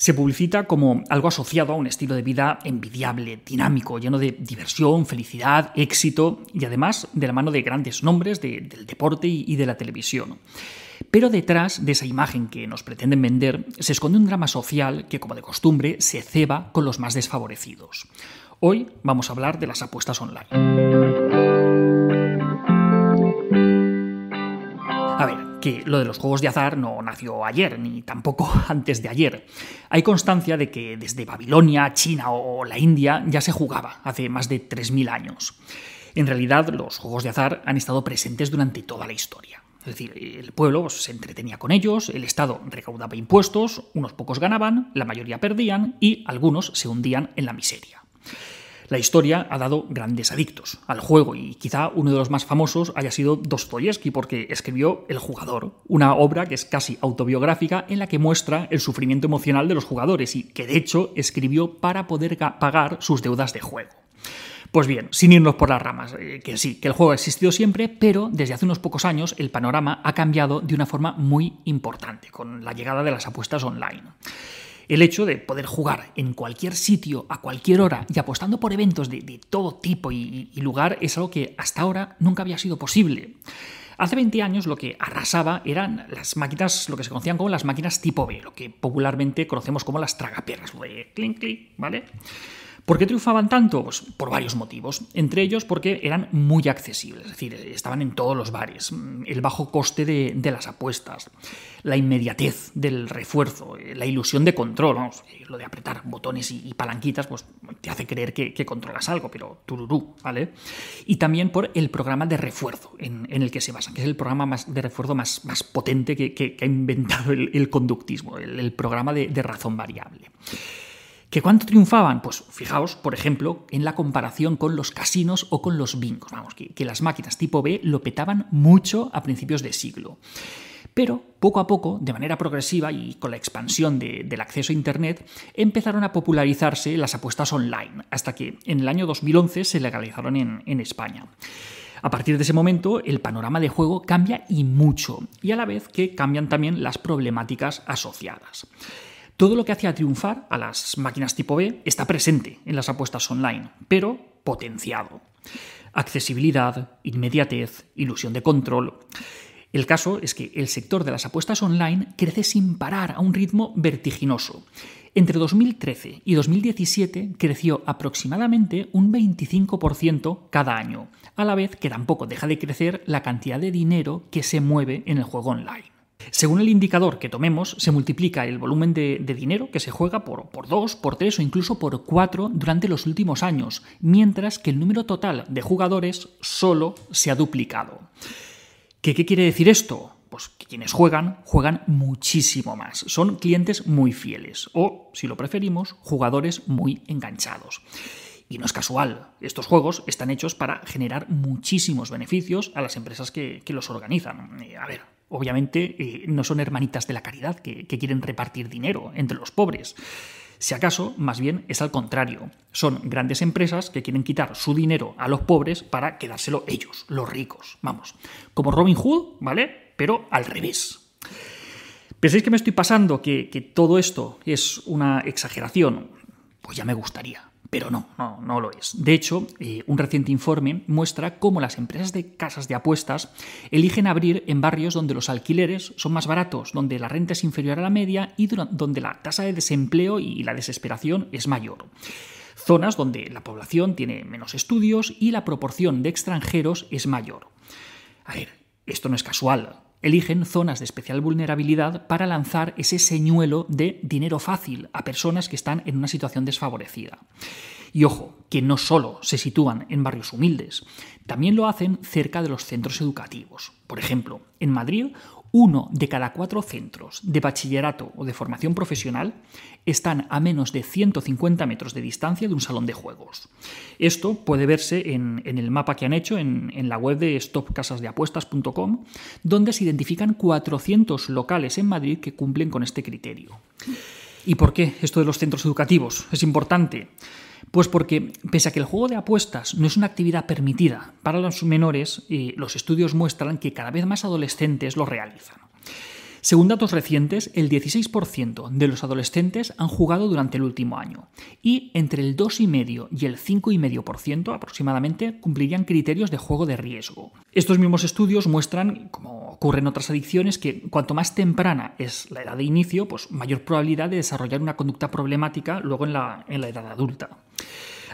Se publicita como algo asociado a un estilo de vida envidiable, dinámico, lleno de diversión, felicidad, éxito y además de la mano de grandes nombres del deporte y de la televisión. Pero detrás de esa imagen que nos pretenden vender se esconde un drama social que, como de costumbre, se ceba con los más desfavorecidos. Hoy vamos a hablar de las apuestas online. Que lo de los juegos de azar no nació ayer, ni tampoco antes de ayer. Hay constancia de que desde Babilonia, China o la India ya se jugaba hace más de 3.000 años. En realidad, los juegos de azar han estado presentes durante toda la historia. Es decir, el pueblo se entretenía con ellos, el Estado recaudaba impuestos, unos pocos ganaban, la mayoría perdían y algunos se hundían en la miseria. La historia ha dado grandes adictos al juego y quizá uno de los más famosos haya sido Dostoyevsky porque escribió El jugador, una obra que es casi autobiográfica en la que muestra el sufrimiento emocional de los jugadores y que de hecho escribió para poder pagar sus deudas de juego. Pues bien, sin irnos por las ramas, eh, que sí, que el juego ha existido siempre, pero desde hace unos pocos años el panorama ha cambiado de una forma muy importante con la llegada de las apuestas online. El hecho de poder jugar en cualquier sitio, a cualquier hora y apostando por eventos de, todo tipo y, lugar es algo que hasta ahora nunca había sido posible. Hace 20 años lo que arrasaba eran las máquinas, lo que se conocían como las máquinas tipo B, lo que popularmente conocemos como las tragaperras, clink, ¿vale? ¿Por qué triunfaban tanto? Pues por varios motivos. Entre ellos porque eran muy accesibles, es decir, estaban en todos los bares. El bajo coste de, las apuestas, la inmediatez del refuerzo, la ilusión de control, vamos, lo de apretar botones y, palanquitas, pues te hace creer que, controlas algo, pero tururú, ¿vale? Y también por el programa de refuerzo en, el que se basan, que es el programa más de refuerzo más potente que, ha inventado el, conductismo, el, programa de razón variable. ¿Que cuánto triunfaban? Pues fijaos, por ejemplo, en la comparación con los casinos o con los bingos. Vamos, que, las máquinas tipo B lo petaban mucho a principios de siglo. Pero poco a poco, de manera progresiva y con la expansión del acceso a Internet, empezaron a popularizarse las apuestas online, hasta que en el año 2011 se legalizaron en, España. A partir de ese momento, el panorama de juego cambia y mucho, y a la vez que cambian también las problemáticas asociadas. Todo lo que hacía triunfar a las máquinas tipo B está presente en las apuestas online, pero potenciado. Accesibilidad, inmediatez, ilusión de control. El caso es que el sector de las apuestas online crece sin parar a un ritmo vertiginoso. Entre 2013 y 2017 creció aproximadamente un 25% cada año, a la vez que tampoco deja de crecer la cantidad de dinero que se mueve en el juego online. Según el indicador que tomemos, se multiplica el volumen de, dinero que se juega por, por 2, por 3 o incluso por 4 durante los últimos años, mientras que el número total de jugadores solo se ha duplicado. ¿Qué, quiere decir esto? Pues que quienes juegan, juegan muchísimo más. Son clientes muy fieles o, si lo preferimos, jugadores muy enganchados. Y no es casual, estos juegos están hechos para generar muchísimos beneficios a las empresas que, que los organizan. A ver, obviamente eh, no son hermanitas de la caridad que, quieren repartir dinero entre los pobres. Si acaso, más bien es al contrario. Son grandes empresas que quieren quitar su dinero a los pobres para quedárselo ellos, los ricos. Vamos, como Robin Hood, ¿vale? Pero al revés. ¿Pensáis que me estoy pasando que todo esto es una exageración? Pues ya me gustaría. Pero no, no, no lo es. De hecho, eh, un reciente informe muestra cómo las empresas de casas de apuestas eligen abrir en barrios donde los alquileres son más baratos, donde la renta es inferior a la media y donde la tasa de desempleo y la desesperación es mayor. Zonas donde la población tiene menos estudios y la proporción de extranjeros es mayor. A ver, esto no es casual eligen zonas de especial vulnerabilidad para lanzar ese señuelo de dinero fácil a personas que están en una situación desfavorecida. Y ojo, que no solo se sitúan en barrios humildes, también lo hacen cerca de los centros educativos. Por ejemplo, en Madrid uno de cada cuatro centros de bachillerato o de formación profesional están a menos de 150 metros de distancia de un salón de juegos. Esto puede verse en, el mapa que han hecho en, la web de stopcasasdeapuestas.com, donde se identifican 400 locales en Madrid que cumplen con este criterio. ¿Y por qué esto de los centros educativos? Es importante. Pues porque, pese a que el juego de apuestas no es una actividad permitida para los menores, eh, los estudios muestran que cada vez más adolescentes lo realizan. Según datos recientes, el 16% de los adolescentes han jugado durante el último año y entre el 2,5 y el 5,5% aproximadamente cumplirían criterios de juego de riesgo. Estos mismos estudios muestran, como ocurre en otras adicciones, que cuanto más temprana es la edad de inicio, pues mayor probabilidad de desarrollar una conducta problemática luego en la, en la edad adulta.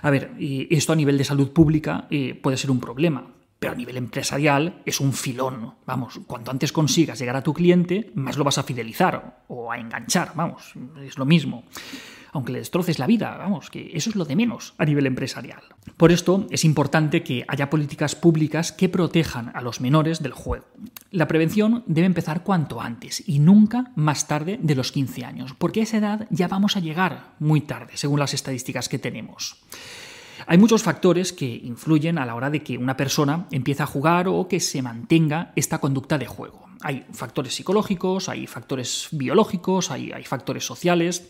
A ver, esto a nivel de salud pública eh, puede ser un problema, pero a nivel empresarial es un filón. Vamos, cuanto antes consigas llegar a tu cliente, más lo vas a fidelizar o a enganchar, vamos, es lo mismo. Aunque le destroces la vida, vamos, que eso es lo de menos a nivel empresarial. Por esto es importante que haya políticas públicas que protejan a los menores del juego. La prevención debe empezar cuanto antes y nunca más tarde de los 15 años, porque a esa edad ya vamos a llegar muy tarde, según las estadísticas que tenemos. Hay muchos factores que influyen a la hora de que una persona empiece a jugar o que se mantenga esta conducta de juego. Hay factores psicológicos, hay factores biológicos, hay, factores sociales.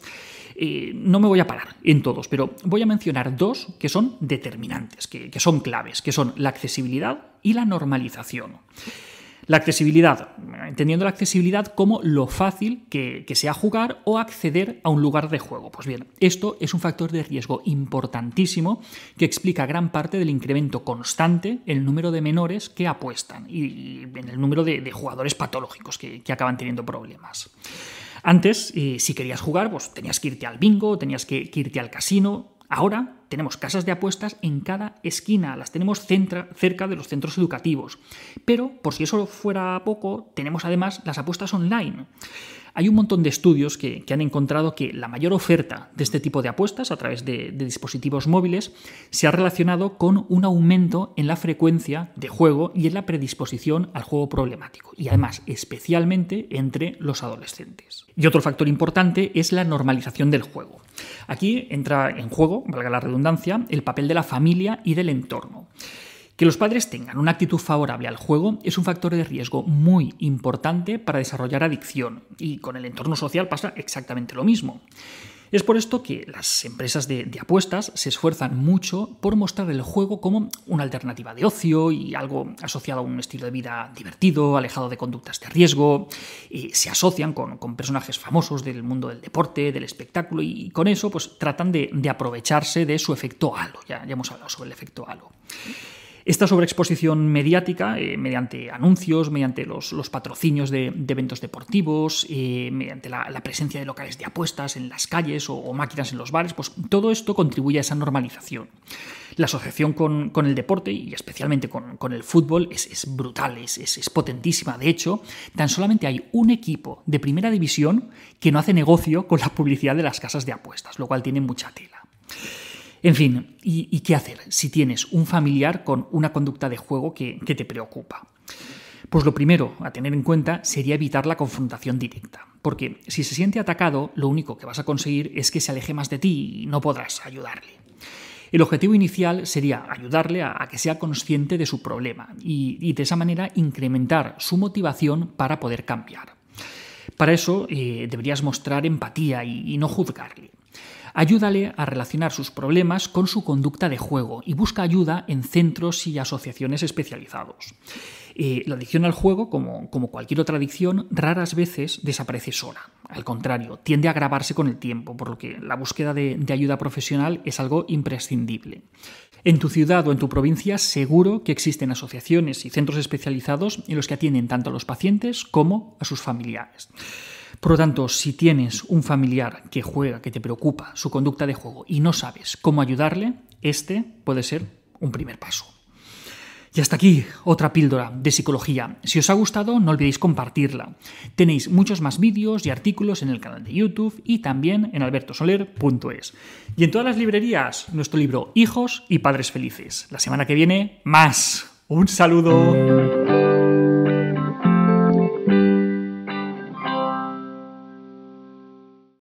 Eh, no me voy a parar en todos, pero voy a mencionar dos que son determinantes, que son claves, que son la accesibilidad y la normalización. La accesibilidad, entendiendo la accesibilidad como lo fácil que, sea jugar o acceder a un lugar de juego. Pues bien, esto es un factor de riesgo importantísimo que explica gran parte del incremento constante en el número de menores que apuestan y, en el número de, jugadores patológicos que, acaban teniendo problemas. Antes, eh, si querías jugar, pues tenías que irte al bingo, tenías que irte al casino, Ahora tenemos casas de apuestas en cada esquina, las tenemos cerca de los centros educativos. Pero, por si eso fuera poco, tenemos además las apuestas online. Hay un montón de estudios que, han encontrado que la mayor oferta de este tipo de apuestas a través de, dispositivos móviles se ha relacionado con un aumento en la frecuencia de juego y en la predisposición al juego problemático, y además especialmente entre los adolescentes. Y otro factor importante es la normalización del juego. Aquí entra en juego, valga la redundancia, el papel de la familia y del entorno. Que los padres tengan una actitud favorable al juego es un factor de riesgo muy importante para desarrollar adicción y con el entorno social pasa exactamente lo mismo. Es por esto que las empresas de, apuestas se esfuerzan mucho por mostrar el juego como una alternativa de ocio y algo asociado a un estilo de vida divertido, alejado de conductas de riesgo, y se asocian con, personajes famosos del mundo del deporte, del espectáculo, y con eso pues tratan de, aprovecharse de su efecto halo. Ya, ya hemos hablado sobre el efecto halo. Esta sobreexposición mediática, eh, mediante anuncios, mediante los, patrocinios de, eventos deportivos, eh, mediante la, presencia de locales de apuestas en las calles o, máquinas en los bares, pues todo esto contribuye a esa normalización. La asociación con, el deporte y especialmente con, el fútbol es, brutal, es, es, potentísima. De hecho, tan solamente hay un equipo de primera división que no hace negocio con la publicidad de las casas de apuestas, lo cual tiene mucha tela. En fin, ¿y, qué hacer si tienes un familiar con una conducta de juego que, te preocupa? Pues lo primero a tener en cuenta sería evitar la confrontación directa, porque si se siente atacado, lo único que vas a conseguir es que se aleje más de ti y no podrás ayudarle. El objetivo inicial sería ayudarle a, que sea consciente de su problema y, de esa manera incrementar su motivación para poder cambiar. Para eso eh, deberías mostrar empatía y no juzgarle. Ayúdale a relacionar sus problemas con su conducta de juego y busca ayuda en centros y asociaciones especializados. Eh, la adicción al juego, como, cualquier otra adicción, raras veces desaparece sola. Al contrario, tiende a agravarse con el tiempo, por lo que la búsqueda de ayuda profesional es algo imprescindible. En tu ciudad o en tu provincia seguro que existen asociaciones y centros especializados en los que atienden tanto a los pacientes como a sus familiares. Por lo tanto, si tienes un familiar que juega, que te preocupa su conducta de juego y no sabes cómo ayudarle, este puede ser un primer paso. Y hasta aquí otra píldora de psicología. Si os ha gustado, no olvidéis compartirla. Tenéis muchos más vídeos y artículos en el canal de YouTube y también en albertosoler.es. Y en todas las librerías, nuestro libro Hijos y Padres Felices. La semana que viene, más. Un saludo.